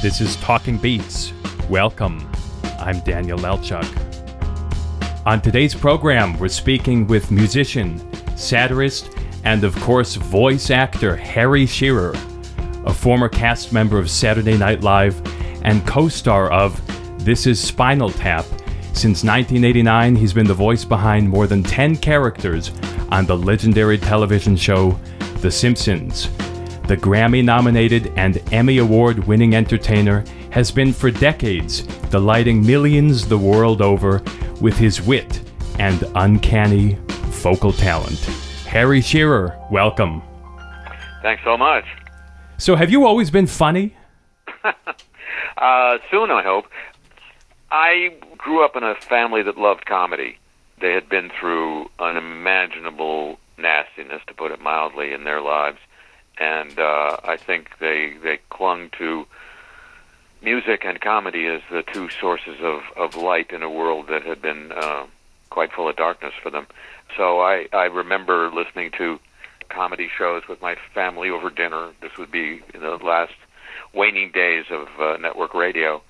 This is Talking Beats. Welcome. I'm Daniel Lelchuk. On today's program, we're speaking with musician, satirist, and of course, voice actor Harry Shearer, a former cast member of Saturday Night Live and co star of This Is Spinal Tap. Since 1989, he's been the voice behind more than 10 characters on the legendary television show The Simpsons. The Grammy nominated and Emmy Award winning entertainer has been for decades delighting millions the world over with his wit and uncanny vocal talent. Harry Shearer, welcome. Thanks so much. So, have you always been funny? uh, soon, I hope. I grew up in a family that loved comedy. They had been through unimaginable nastiness, to put it mildly, in their lives, and uh, I think they they clung to music and comedy as the two sources of, of light in a world that had been uh, quite full of darkness for them. So I, I remember listening to comedy shows with my family over dinner. This would be in the last waning days of uh, network radio.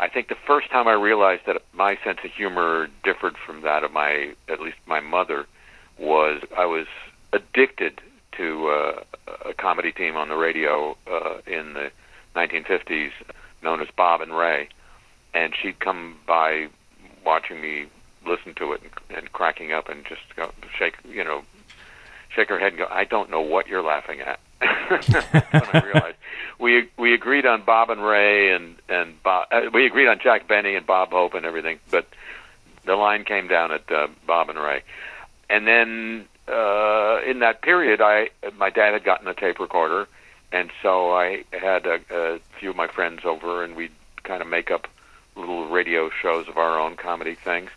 I think the first time I realized that my sense of humor differed from that of my, at least my mother, was I was addicted to uh, a comedy team on the radio uh, in the 1950s known as Bob and Ray, and she'd come by watching me listen to it and, and cracking up and just go shake, you know, shake her head and go, "I don't know what you're laughing at." we we agreed on Bob and Ray and and Bob, uh, we agreed on Jack Benny and Bob Hope and everything, but the line came down at uh, Bob and Ray, and then uh, in that period, I my dad had gotten a tape recorder and so I had a, a few of my friends over, and we'd kind of make up little radio shows of our own comedy things.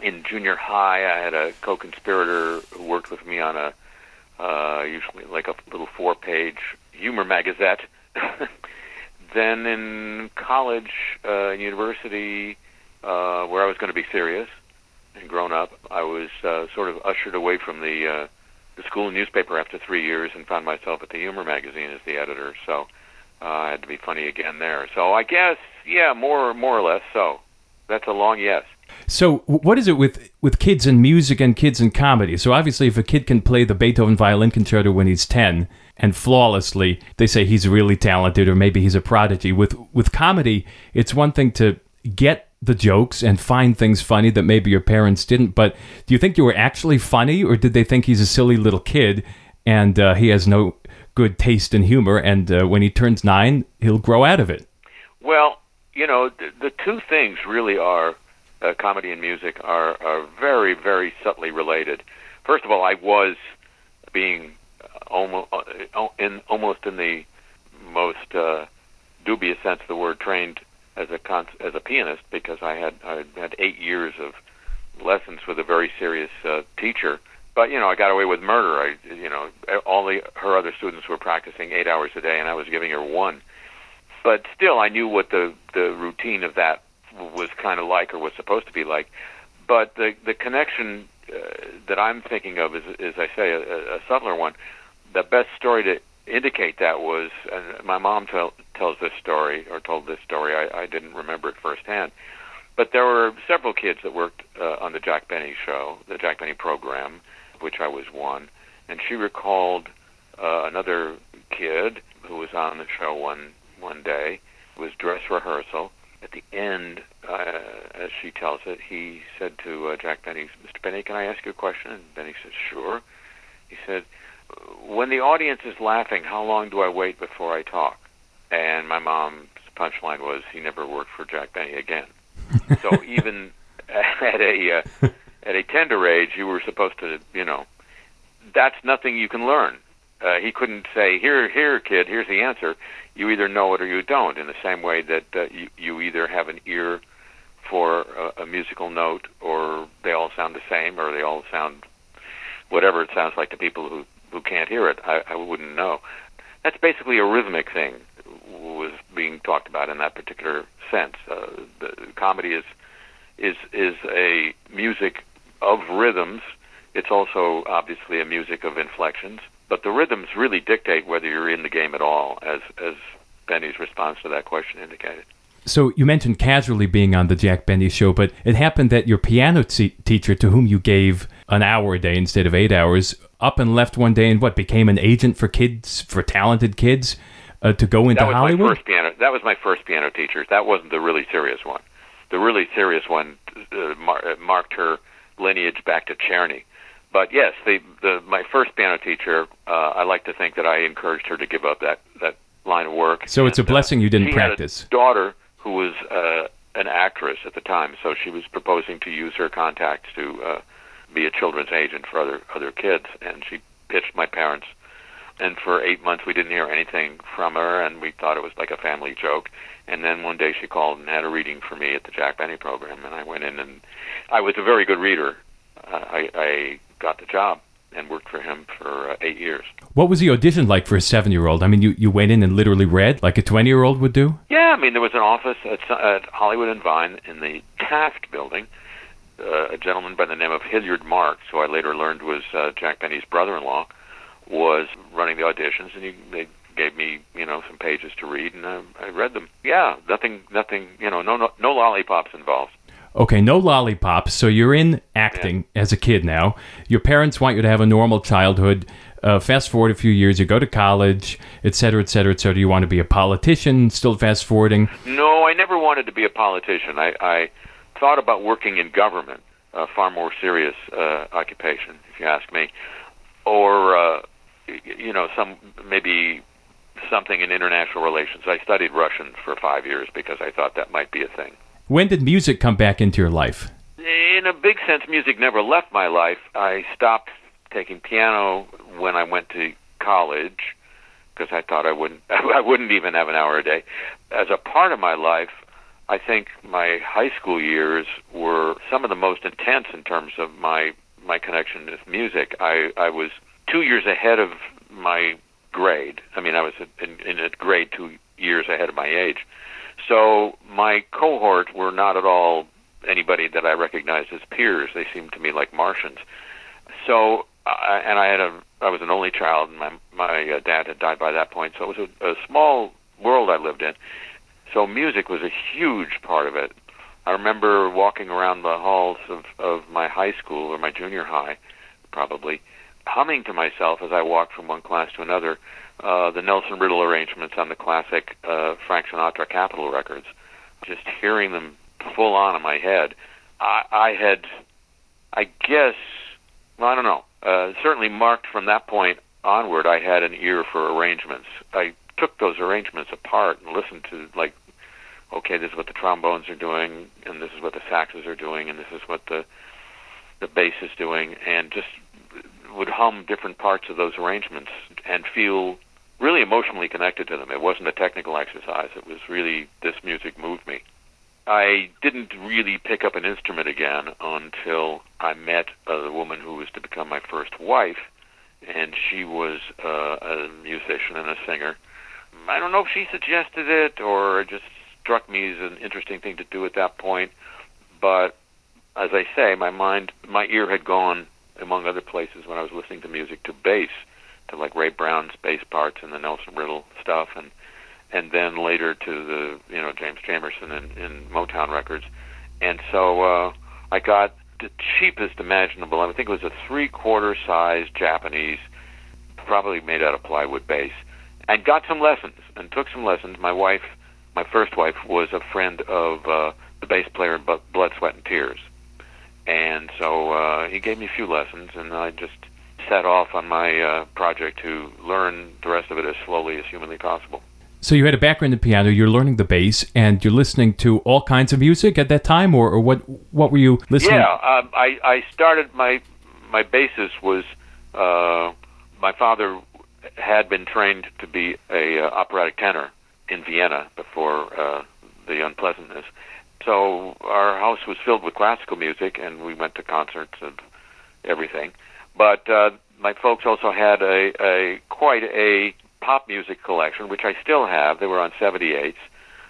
In junior high, I had a co-conspirator who worked with me on a uh, usually like a little four-page humor magazette. then in college uh, university, uh, where I was going to be serious and grown up, I was uh, sort of ushered away from the uh, the school newspaper after three years and found myself at the Humor magazine as the editor. So uh, I had to be funny again there. So I guess, yeah, more more or less. So that's a long yes. So what is it with with kids and music and kids and comedy? So obviously, if a kid can play the Beethoven violin concerto when he's ten and flawlessly, they say he's really talented, or maybe he's a prodigy. With with comedy, it's one thing to get the jokes and find things funny that maybe your parents didn't. But do you think you were actually funny, or did they think he's a silly little kid and uh, he has no good taste in humor, and uh, when he turns nine, he'll grow out of it? Well, you know, the, the two things really are uh, comedy and music are are very very subtly related. First of all, I was being almost uh, in almost in the most uh, dubious sense of the word trained as a con- as a pianist because I had I had eight years of lessons with a very serious uh, teacher. But you know, I got away with murder. I you know, all the her other students were practicing eight hours a day, and I was giving her one. But still, I knew what the the routine of that was kind of like, or was supposed to be like. But the the connection uh, that I'm thinking of is, is I say, a, a subtler one. The best story to indicate that was, and my mom tell, tells this story or told this story. I, I didn't remember it firsthand, but there were several kids that worked uh, on the Jack Benny show, the Jack Benny program, which I was one, and she recalled uh, another kid who was on the show one one day. It was dress rehearsal. At the end, uh, as she tells it, he said to uh, Jack Benny, "Mr. Benny, can I ask you a question?" And Benny said, "Sure." He said, "When the audience is laughing, how long do I wait before I talk?" And my mom's punchline was, "He never worked for Jack Benny again." so even at a uh, at a tender age, you were supposed to, you know, that's nothing you can learn. Uh, he couldn't say, "Here, here, kid, here's the answer." You either know it or you don't. In the same way that uh, you you either have an ear for a, a musical note, or they all sound the same, or they all sound whatever it sounds like to people who who can't hear it. I, I wouldn't know. That's basically a rhythmic thing was being talked about in that particular sense. Uh, the comedy is is is a music of rhythms. It's also obviously a music of inflections, but the rhythms really dictate whether you're in the game at all. As as Benny's response to that question indicated. So you mentioned casually being on the Jack Benny show, but it happened that your piano te- teacher, to whom you gave an hour a day instead of eight hours, up and left one day and what became an agent for kids, for talented kids, uh, to go into that was Hollywood. My first piano, that was my first piano teacher. That wasn't the really serious one. The really serious one uh, mar- uh, marked her lineage back to Czerny. But yes, the, the my first piano teacher, uh, I like to think that I encouraged her to give up that that line of work. So it's a And, uh, blessing you didn't she practice. Had a daughter who was uh, an actress at the time, so she was proposing to use her contacts to be a children's agent for other other kids, and she pitched my parents. And for eight months, we didn't hear anything from her, and we thought it was like a family joke. And then one day, she called and had a reading for me at the Jack Benny program, and I went in, and I was a very good reader. Uh, I, I got the job and worked for him for uh, eight years. What was the audition like for a seven-year-old? I mean, you, you went in and literally read like a twenty-year-old would do. Yeah, I mean, there was an office at, at Hollywood and Vine in the Taft building. Uh, a gentleman by the name of Hilliard Marks, who I later learned was uh, Jack Benny's brother-in-law, was running the auditions, and he, they gave me, you know, some pages to read, and I, I read them. Yeah, nothing, nothing, you know, no, no, no lollipops involved. Okay, no lollipops. So you're in acting as a kid now. Your parents want you to have a normal childhood. Uh, fast forward a few years, you go to college, et cetera, et cetera, et cetera. You want to be a politician, still fast forwarding. No, I never wanted to be a politician. I, I thought about working in government, a far more serious uh, occupation, if you ask me, or uh, you know, some maybe something in international relations. I studied Russian for five years because I thought that might be a thing. When did music come back into your life? In a big sense, music never left my life. I stopped taking piano when I went to college because I thought I wouldn't I wouldn't even have an hour a day. As a part of my life, I think my high school years were some of the most intense in terms of my my connection with music. I I was 2 years ahead of my grade. I mean, I was in, in a grade 2 years ahead of my age. So my cohort were not at all anybody that I recognized as peers. They seemed to me like Martians. So, uh, and I had a, I was an only child, and my my uh, dad had died by that point. So it was a, a small world I lived in. So music was a huge part of it. I remember walking around the halls of of my high school or my junior high, probably, humming to myself as I walked from one class to another. Uh, the Nelson Riddle arrangements on the classic uh, Frank Sinatra Capitol records, just hearing them full on in my head. I, I had, I guess, well, I don't know. Uh, certainly marked from that point onward, I had an ear for arrangements. I took those arrangements apart and listened to like, okay, this is what the trombones are doing, and this is what the saxes are doing, and this is what the the bass is doing, and just would hum different parts of those arrangements and feel really emotionally connected to them. It wasn't a technical exercise. It was really this music moved me. I didn't really pick up an instrument again until I met the woman who was to become my first wife, and she was uh, a musician and a singer. I don't know if she suggested it or it just struck me as an interesting thing to do at that point, but as I say, my mind, my ear had gone, among other places, when I was listening to music, to bass, to like Ray Brown's bass parts and the Nelson Riddle stuff, and and then later to the you know James Jamerson and, and Motown records, and so uh, I got the cheapest imaginable. I think it was a three-quarter size Japanese, probably made out of plywood bass, and got some lessons and took some lessons. My wife, my first wife, was a friend of uh, the bass player in Blood, Sweat, and Tears, and so uh, he gave me a few lessons, and I just set off on my uh, project to learn the rest of it as slowly as humanly possible. So you had a background in piano. You're learning the bass, and you're listening to all kinds of music at that time, or, or what? What were you listening? Yeah, um, I I started my my basis was uh, my father had been trained to be a uh, operatic tenor in Vienna before uh, the unpleasantness. So our house was filled with classical music, and we went to concerts and everything. But uh, my folks also had a, a quite a pop music collection, which I still have. They were on 78s,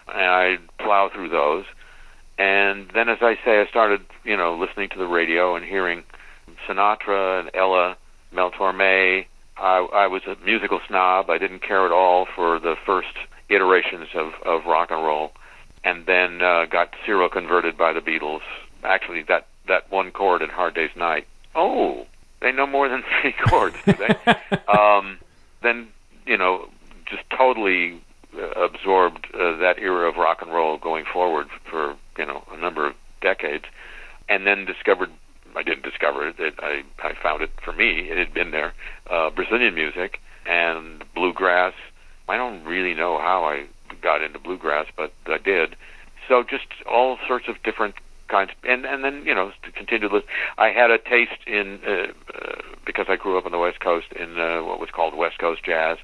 and I'd plow through those. And then, as I say, I started, you know, listening to the radio and hearing Sinatra and Ella, Mel Torme. I, I was a musical snob. I didn't care at all for the first iterations of, of rock and roll, and then uh, got serial converted by the Beatles. Actually, that that one chord in Hard Day's Night. Oh, they know more than three chords, do they? um, then you know, just totally uh, absorbed uh, that era of rock and roll going forward for you know a number of decades, and then discovered. I didn't discover it. it I I found it for me. It had been there. Uh, Brazilian music and bluegrass. I don't really know how I got into bluegrass, but I did. So just all sorts of different kinds, and and then you know to continue to listen. I had a taste in uh, uh, because I grew up on the West Coast in uh, what was called West Coast jazz,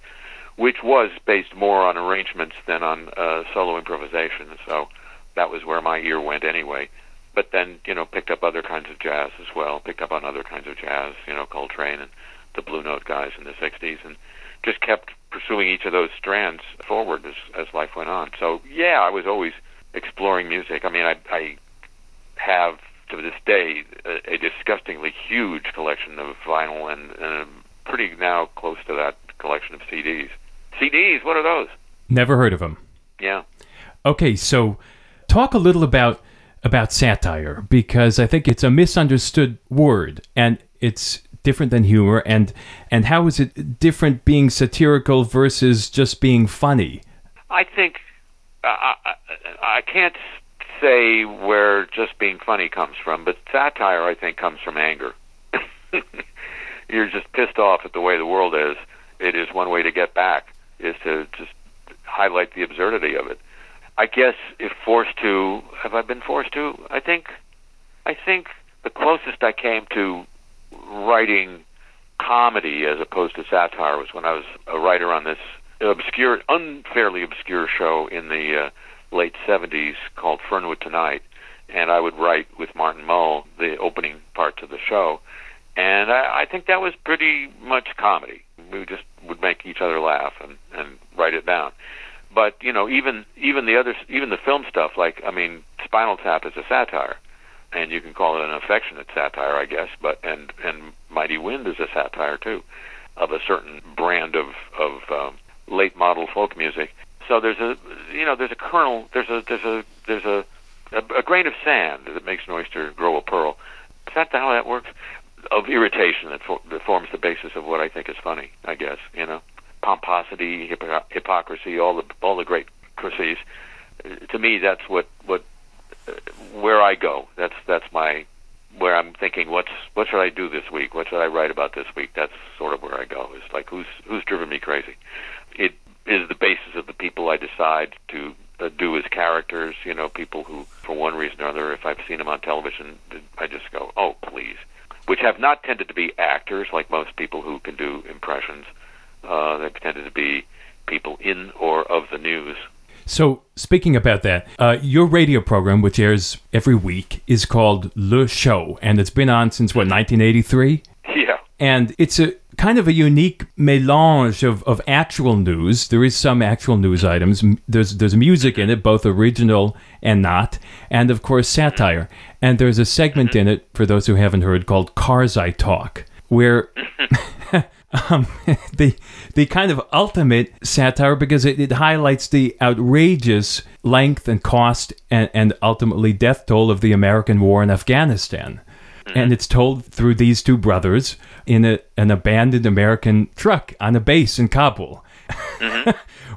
which was based more on arrangements than on uh, solo improvisation. So that was where my ear went anyway. But then you know picked up other kinds of jazz as well. Picked up on other kinds of jazz, you know Coltrane and the Blue Note guys in the '60s, and just kept pursuing each of those strands forward as as life went on. So yeah, I was always exploring music. I mean, I, I have to this day a, a disgustingly huge collection of vinyl and, and pretty now close to that collection of CDs. CDs, what are those? Never heard of them. Yeah. Okay, so talk a little about about satire because I think it's a misunderstood word and it's different than humor and and how is it different being satirical versus just being funny? I think uh, I, I, I can't say where just being funny comes from, but satire, I think, comes from anger. You're just pissed off at the way the world is. It is one way to get back, is to just highlight the absurdity of it. I guess if forced to, have I been forced to? I think, I think the closest I came to writing comedy as opposed to satire was when I was a writer on this obscure, unfairly obscure show in the uh, late 70s called Fernwood Tonight, and I would write with Martin Mull the opening parts of the show, and I, I think that was pretty much comedy. We just would make each other laugh and and write it down. But you know, even even the other even the film stuff, like I mean, Spinal Tap is a satire, and you can call it an affectionate satire, I guess. But and and Mighty Wind is a satire too, of a certain brand of of um, late model folk music so there's a you know there's a kernel there's a there's a there's a a, a grain of sand that makes an oyster grow a pearl. Is that how that works? Of irritation that, for, that forms the basis of what I think is funny. I guess you know, pomposity, hypo- hypocrisy, all the all the great crises. To me, that's what what uh, where I go. That's that's my where I'm thinking what's what should I do this week? What should I write about this week? That's sort of where I go. Is like who's who's driven me crazy. It is the basis of the people I decide to uh, do as characters. You know, people who, for one reason or other, if I've seen them on television, I just go, oh, please. Which have not tended to be actors like most people who can do impressions. Uh, they've tended to be people in or of the news. So, speaking about that, uh, your radio program, which airs every week, is called Le Show, and it's been on since what, 1983? Yeah. And it's a kind of a unique melange of, of actual news. There is some actual news items. There's there's music in it, both original and not, and of course satire. And there's a segment in it for those who haven't heard called "Karzai Talk," where. um, the the kind of ultimate satire because it, it highlights the outrageous length and cost and, and ultimately death toll of the American war in Afghanistan. Mm-hmm. And it's told through these two brothers in a, an abandoned American truck on a base in Kabul. Mm-hmm.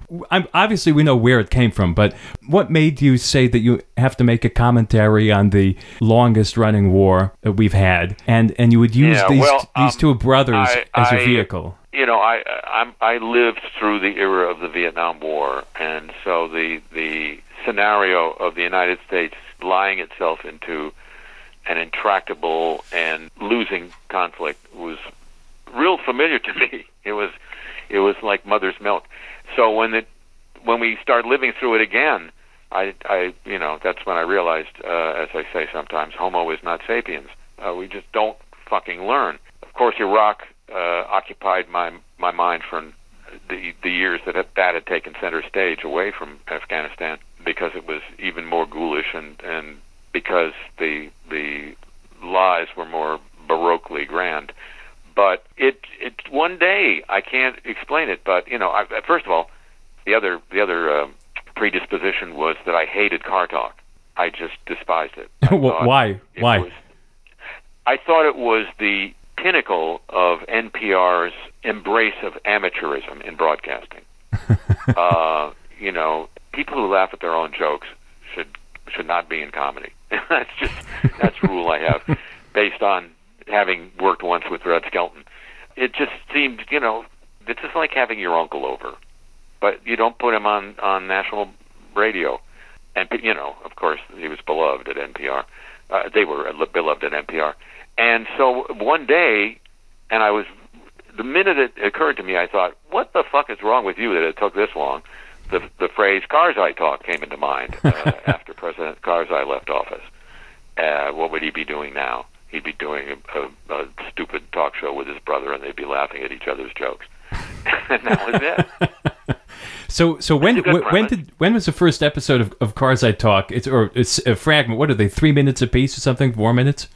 obviously, we know where it came from, but what made you say that you have to make a commentary on the longest running war that we've had, and, and you would use yeah, these well, these um, two brothers I, as I, your vehicle? You know, I I'm, I lived through the era of the Vietnam War, and so the the scenario of the United States lying itself into an intractable and losing conflict was real familiar to me. It was it was like mother's milk. So when it when we start living through it again, I I you know that's when I realized, uh, as I say sometimes, Homo is not sapiens. Uh, we just don't fucking learn. Of course, Iraq uh, occupied my my mind for the the years that that had taken center stage away from Afghanistan because it was even more ghoulish and and because the the lies were more baroquely grand. But it it one day I can't explain it, but you know, I, first of all, The other the other uh, predisposition was that I hated car talk. I just despised it. Why? it Why? was- I thought it was the pinnacle of NPR's embrace of amateurism in broadcasting. uh, you know, people who laugh at their own jokes should should not be in comedy. that's just that's a rule I have based on having worked once with Red Skelton. It just seemed, you know, it's just like having your uncle over, but you don't put him on on national radio. And you know, of course, he was beloved at NPR. Uh, they were beloved at NPR. And so one day, and I was the minute it occurred to me, I thought, "What the fuck is wrong with you that it took this long?" The the phrase "Karzai talk" came into mind uh, after President Karzai left office. Uh, what would he be doing now? He'd be doing a, a, a stupid talk show with his brother, and they'd be laughing at each other's jokes. and that was it. So, so when a good wh- when premise. did when was the first episode of, of Karzai Talk? It's or it's a fragment. What are they? Three minutes a piece or something? Four minutes?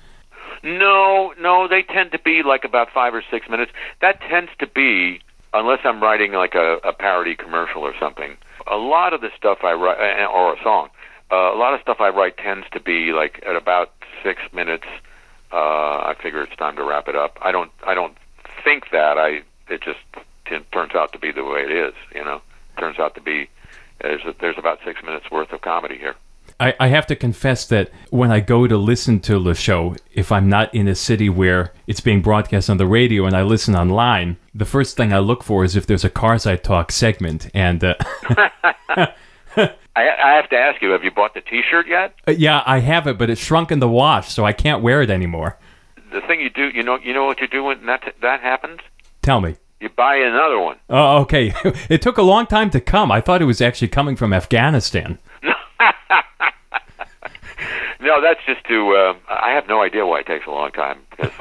No, no, they tend to be like about five or six minutes. That tends to be, unless I'm writing like a, a parody commercial or something. A lot of the stuff I write, uh, or a song, uh, a lot of stuff I write tends to be like at about six minutes. Uh, I figure it's time to wrap it up. I don't, I don't think that. I, it just t- turns out to be the way it is. You know, turns out to be. There's, there's about six minutes worth of comedy here. I, I have to confess that when I go to listen to the show, if I'm not in a city where it's being broadcast on the radio and I listen online, the first thing I look for is if there's a Karzai Talk segment. And uh, I, I have to ask you: Have you bought the T-shirt yet? yeah, I have it, but it's shrunk in the wash, so I can't wear it anymore. the thing you do, you know, you know what you do when that that happens. Tell me. You buy another one. Oh, okay. it took a long time to come. I thought it was actually coming from Afghanistan. No, that's just to. Uh, I have no idea why it takes a long time because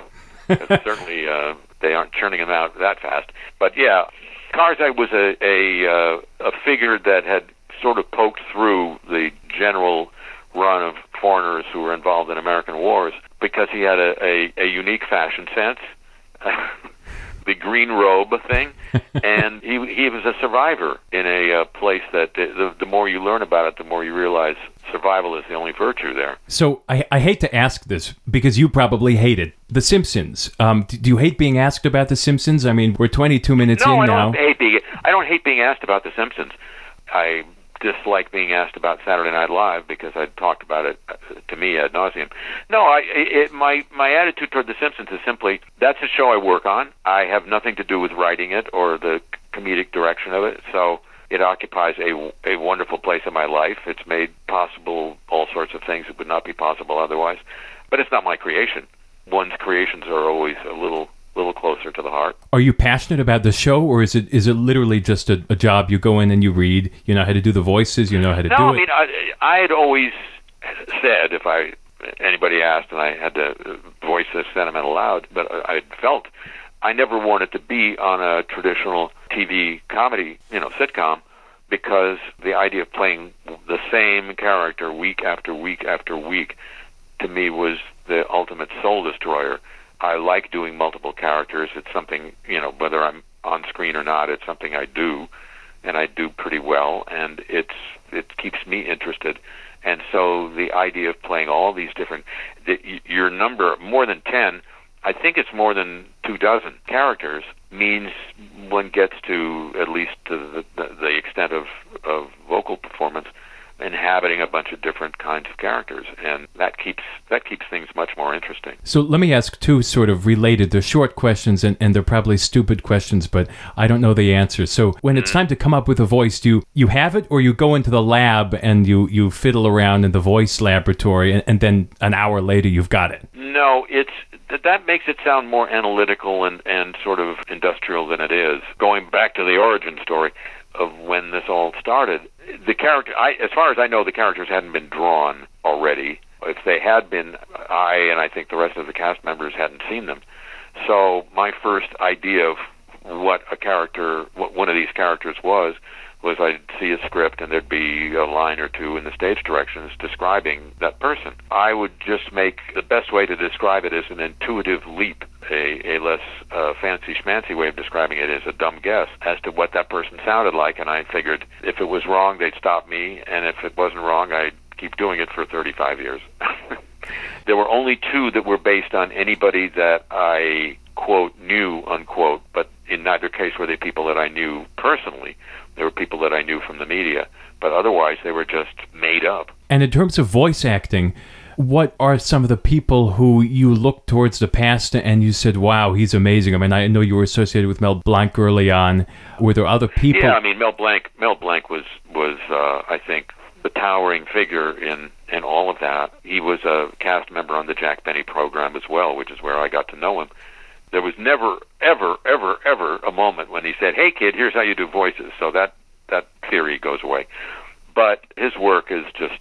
certainly uh, they aren't churning them out that fast. But yeah, Karzai was a a, uh, a figure that had sort of poked through the general run of foreigners who were involved in American wars because he had a, a, a unique fashion sense. the green robe thing, and he he was a survivor in a uh, place that the, the more you learn about it, the more you realize survival is the only virtue there. So I, I hate to ask this because you probably hate it. The Simpsons. Um, d- do you hate being asked about The Simpsons? I mean, we're 22 minutes No, in I now. don't hate being I don't hate being asked about The Simpsons. I dislike being asked about Saturday Night Live because I talked about it uh, to me ad nauseum. No, I it, my my attitude toward The Simpsons is simply that's a show I work on. I have nothing to do with writing it or the comedic direction of it. So it occupies a a wonderful place in my life. It's made possible all sorts of things that would not be possible otherwise. But it's not my creation. One's creations are always a little little closer to the heart. Are you passionate about the show, or is it is it literally just a, a job? You go in and you read. You know how to do the voices. You know how to No, do I it. mean, I, mean I had always said if I anybody asked and I had to voice this sentiment aloud, but I I felt I never wanted to be on a traditional TV comedy, you know, sitcom, because the idea of playing the same character week after week after week to me was the ultimate soul destroyer. I like doing multiple characters. It's something, you know, whether I'm on screen or not, it's something I do and I do pretty well and it's it keeps me interested. And so the idea of playing all these different the, your number more than 10, I think it's more than two dozen characters means one gets to at least to the, the, the extent of of vocal performance inhabiting a bunch of different kinds of characters and that keeps that keeps things much more interesting. So let me ask two sort of related. They're short questions and, and they're probably stupid questions, but I don't know the answers. So when it's hmm. time to come up with a voice, do you, you have it or you go into the lab and you, you fiddle around in the voice laboratory and, and then an hour later you've got it? No, it's that that makes it sound more analytical and and sort of industrial than it is. Going back to the origin story of when this all started, the character, I, as far as I know, the characters hadn't been drawn already. If they had been, I and I think the rest of the cast members hadn't seen them. So my first idea of what a character, what one of these characters was, was I'd see a script and there'd be a line or two in the stage directions describing that person. I would just make the best way to describe it is an intuitive leap. A, a less uh, fancy schmancy way of describing it is a dumb guess as to what that person sounded like, and I figured if it was wrong, they'd stop me, and if it wasn't wrong, I'd keep doing it for 35 years. there were only two that were based on anybody that I quote knew unquote, but in neither case were they people that I knew personally. They were people that I knew from the media, but otherwise they were just made up. And in terms of voice acting, what are some of the people who you look towards the past and you said, "Wow, he's amazing"? I mean, I know you were associated with Mel Blanc early on. Were there other people? Yeah, I mean, Mel Blanc. Mel Blanc was was uh, I think the towering figure in in all of that. He was a cast member on the Jack Benny program as well, which is where I got to know him. There was never, ever, ever, ever a moment when he said, "Hey, kid, here's how you do voices." So that that theory goes away. But his work is just,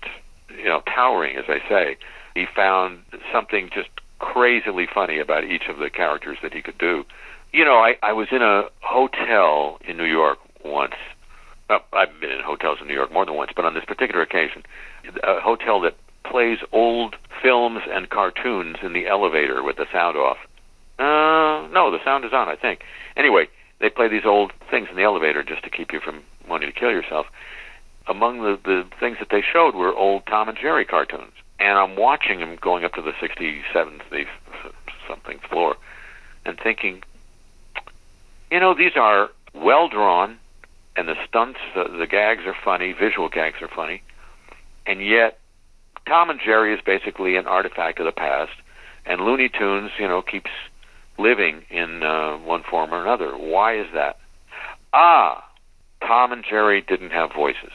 you know, towering, as I say. He found something just crazily funny about each of the characters that he could do. You know, I, I was in a hotel in New York once. Uh, I've been in hotels in New York more than once, but on this particular occasion, a hotel that plays old films and cartoons in the elevator with the sound off. Uh, no, the sound is on, I think. Anyway, they play these old things in the elevator just to keep you from wanting to kill yourself. Among the, the things that they showed were old Tom and Jerry cartoons. And I'm watching them going up to the 67th something floor and thinking, you know, these are well drawn, and the stunts, the, the gags are funny, visual gags are funny, and yet Tom and Jerry is basically an artifact of the past, and Looney Tunes, you know, keeps living in uh, one form or another. Why is that? Ah, Tom and Jerry didn't have voices.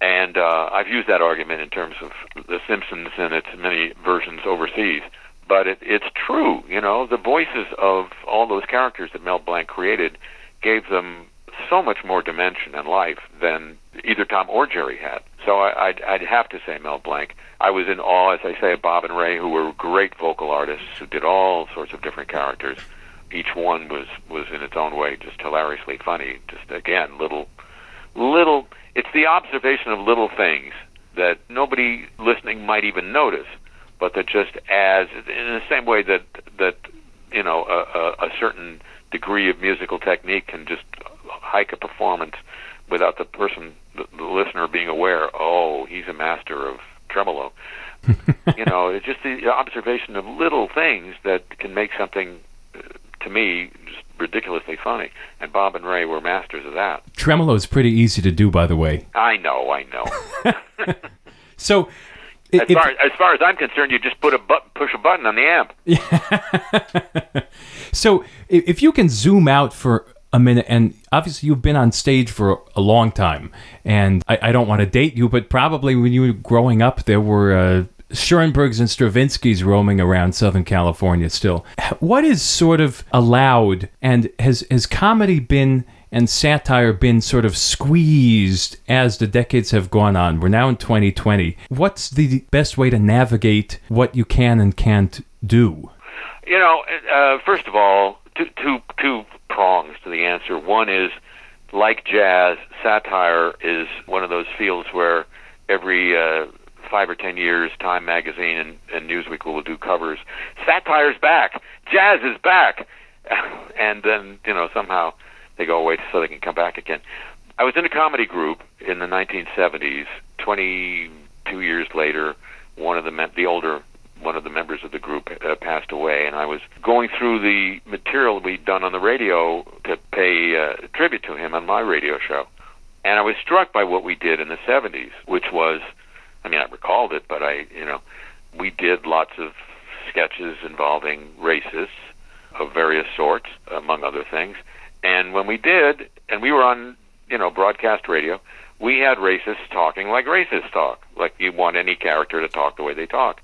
And uh, I've used that argument in terms of The Simpsons and its many versions overseas. But it, it's true, you know, the voices of all those characters that Mel Blanc created gave them so much more dimension and life than either Tom or Jerry had. So I, I'd, I'd have to say Mel Blanc. I was in awe, as I say, of Bob and Ray, who were great vocal artists who did all sorts of different characters. Each one was was in its own way just hilariously funny. Just again, little, little. It's the observation of little things that nobody listening might even notice, but that just adds in the same way that that you know a, a, a certain degree of musical technique can just hike a performance without the person, the, the listener, being aware. Oh, he's a master of tremolo. you know, it's just the observation of little things that can make something, uh, to me, just ridiculously funny. And Bob and Ray were masters of that. Tremolo is pretty easy to do, by the way. I know, I know. so. As far, as far as I'm concerned, you just put a button, push a button on the amp. So if you can zoom out for a minute, and obviously you've been on stage for a long time, and I, I don't want to date you, but probably when you were growing up, there were uh, Schoenbergs and Stravinskys roaming around Southern California still. What is sort of allowed, and has has comedy been and satire been sort of squeezed as the decades have gone on? We're now in 2020. What's the best way to navigate what you can and can't do? You know, uh, first of all, two, two, two prongs to the answer. One is, like jazz, satire is one of those fields where every uh, five or ten years, Time Magazine and, and Newsweek will do covers. Satire's back. Jazz is back. and then, you know, somehow they go away so they can come back again. I was in a comedy group in the 1970s. 22 years later, one of the the older one of the members of the group uh, passed away, and I was going through the material we'd done on the radio to pay uh, tribute to him on my radio show. And I was struck by what we did in the 70s, which was, I mean, I recalled it, but I, you know, we did lots of sketches involving racists of various sorts, among other things. And when we did, and we were on, you know, broadcast radio, we had racists talking like racists talk, like you want any character to talk the way they talk.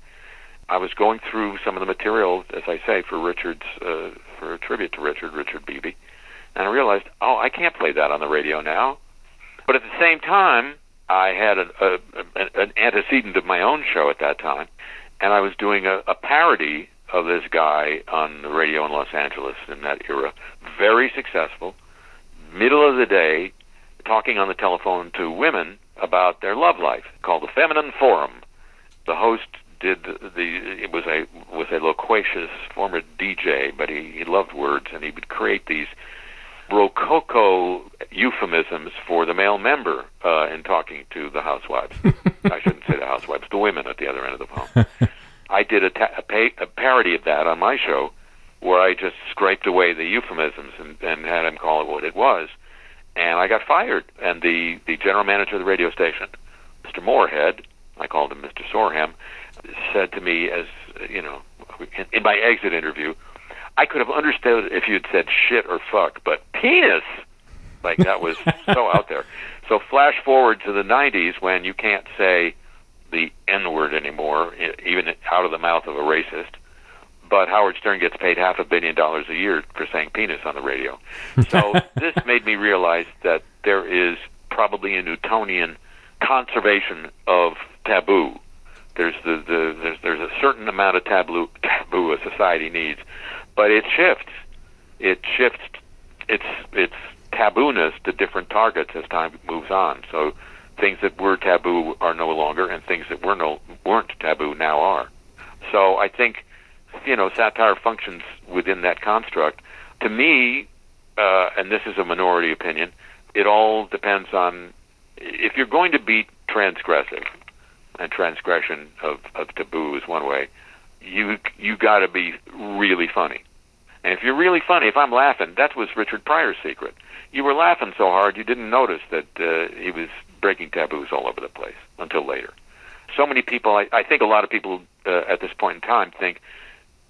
I was going through some of the material, as I say, for Richard's uh, for a tribute to Richard, Richard Beebe, and I realized, oh, I can't play that on the radio now. But at the same time, I had a, a, a, an antecedent of my own show at that time, and I was doing a, a parody of this guy on the radio in Los Angeles in that era. Very successful, middle of the day, talking on the telephone to women about their love life, called the Feminine Forum. The host did the it was a was a loquacious former DJ, but he, he loved words and he would create these rococo euphemisms for the male member uh, in talking to the housewives. I shouldn't say the housewives, the women at the other end of the phone. I did a, ta- a, pa- a parody of that on my show, where I just scraped away the euphemisms and, and had him call it what it was, and I got fired. And the the general manager of the radio station, Mr. Moorhead, I called him Mr. Sorham, said to me as you know in, in my exit interview, I could have understood if you'd said shit or fuck, but penis, like that was so out there. So flash forward to the '90s when you can't say the N word anymore, even out of the mouth of a racist. But Howard Stern gets paid half a billion dollars a year for saying penis on the radio. So this made me realize that there is probably a Newtonian conservation of taboo. There's the, the there's there's a certain amount of taboo taboo a society needs, but it shifts. It shifts its its tabooness to different targets as time moves on. So things that were taboo are no longer, and things that were no weren't taboo now are. So I think you know satire functions within that construct. To me, uh, and this is a minority opinion, it all depends on if you're going to be transgressive, and transgression of, of taboo is one way. You you got to be really funny, and if you're really funny, if I'm laughing, that was Richard Pryor's secret. You were laughing so hard you didn't notice that uh, he was breaking taboos all over the place until later. So many people, I, I think a lot of people uh, at this point in time think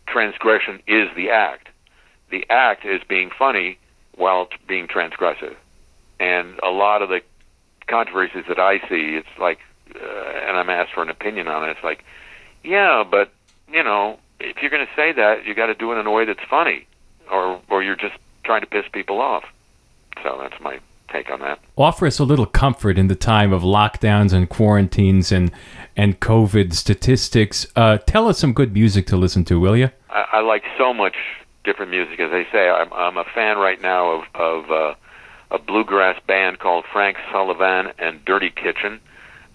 transgression is the act. The act is being funny while being transgressive. And a lot of the controversies that I see, it's like, uh, and I'm asked for an opinion on it, it's like, yeah, but, you know, if you're going to say that, you got to do it in a way that's funny, or, or you're just trying to piss people off. So that's my take on that. Offer us a little comfort in the time of lockdowns and quarantines and and COVID statistics. Uh, tell us some good music to listen to, will you? I, I like so much different music. As I say, I'm, I'm a fan right now of, of uh, a bluegrass band called Frank Solivan and Dirty Kitchen.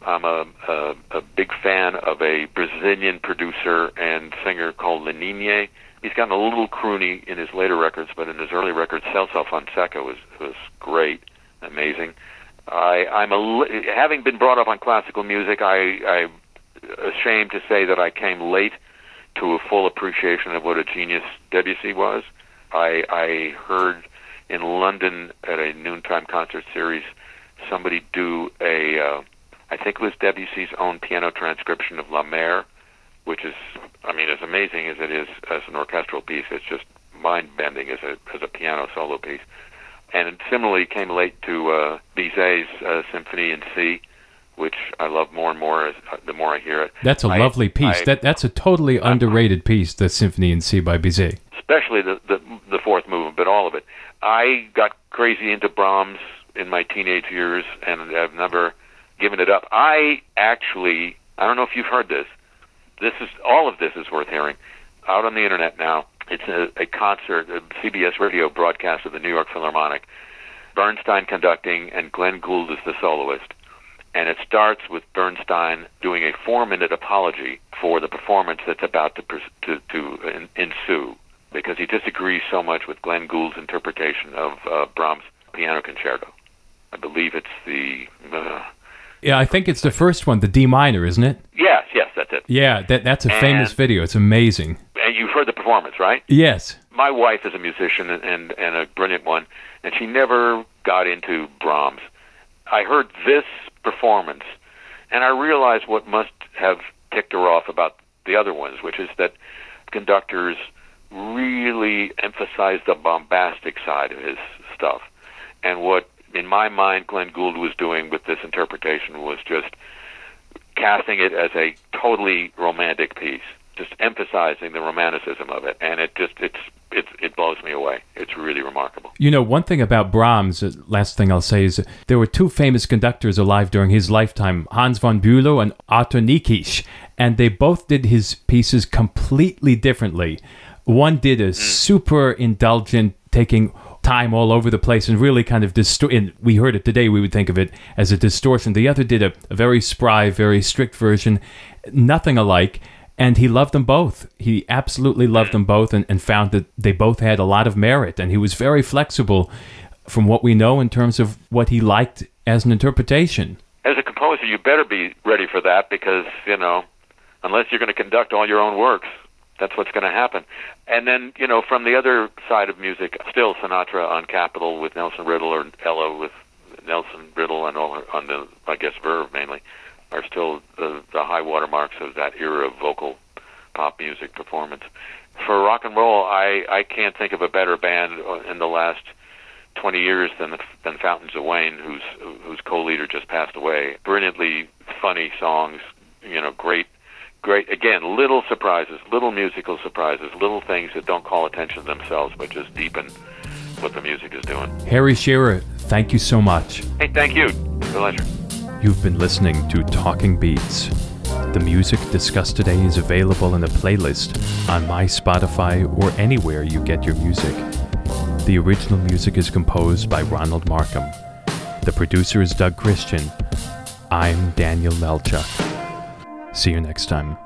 I'm a, a, a big fan of a Brazilian producer and singer called Lenine. He's gotten a little croony in his later records, but in his early records, Celso Fonseca was was great amazing. I, I'm a, having been brought up on classical music. I, I'm ashamed to say that I came late to a full appreciation of what a genius Debussy was. I, I heard in London at a noontime concert series somebody do a, uh, I think it was Debussy's own piano transcription of La Mer, which is, I mean, as amazing as it is as an orchestral piece, it's just mind bending as a as a piano solo piece and similarly came late to uh, Bizet's uh, Symphony in C, which I love more and more as, uh, the more I hear it. That's a I, lovely piece. I, that that's a totally underrated piece, the Symphony in C by Bizet. Especially the, the the fourth movement, but all of it. I got crazy into Brahms in my teenage years, and I've never given it up. I actually, I don't know if you've heard this. This is all of this is worth hearing. Out on the internet now, it's a, a concert, a CBS radio broadcast of the New York Philharmonic. Bernstein conducting, and Glenn Gould is the soloist. And it starts with Bernstein doing a four-minute apology for the performance that's about to to, to ensue, because he disagrees so much with Glenn Gould's interpretation of uh, Brahms' piano concerto. I believe it's the. Uh, yeah, I think it's the first one, the D minor, isn't it? Yes, yes, that's it. Yeah, that that's a and, famous video. It's amazing. And you've heard the performance, right? Yes. My wife is a musician and, and and a brilliant one, and she never got into Brahms. I heard this performance, and I realized what must have ticked her off about the other ones, which is that conductors really emphasize the bombastic side of his stuff, and what in my mind, Glenn Gould was doing with this interpretation was just casting it as a totally romantic piece, just emphasizing the romanticism of it, and it just it's it it blows me away. It's really remarkable. You know, one thing about Brahms, uh, last thing I'll say is there were two famous conductors alive during his lifetime, Hans von Bülow and Arthur Nikisch, and they both did his pieces completely differently. One did a mm. super indulgent, taking time all over the place and really kind of distort. And we heard it today. We would think of it as a distortion. The other did a, a very spry, very strict version, nothing alike. And he loved them both. He absolutely loved them both and, and found that they both had a lot of merit. And he was very flexible from what we know in terms of what he liked as an interpretation. As a composer, you better be ready for that because, you know, unless you're going to conduct all your own works, that's what's going to happen. And then, you know, from the other side of music, still Sinatra on Capitol with Nelson Riddle or Ella with Nelson Riddle and all her, on the, I guess, Verve mainly, are still the, the high watermarks of that era of vocal pop music performance. For rock and roll, I, I can't think of a better band uh, in the last 20 years than than Fountains of Wayne, whose whose co-leader just passed away. Brilliantly funny songs, you know, great great again little surprises little musical surprises little things that don't call attention to themselves but just deepen what the music is doing. Harry shearer thank you so much. Hey thank you. Pleasure. You've been listening to talking beats. The music discussed today is available in a playlist on my spotify or anywhere you get your music. The original music is composed by ronald markham. The producer is doug christian. I'm daniel melchuk See you next time.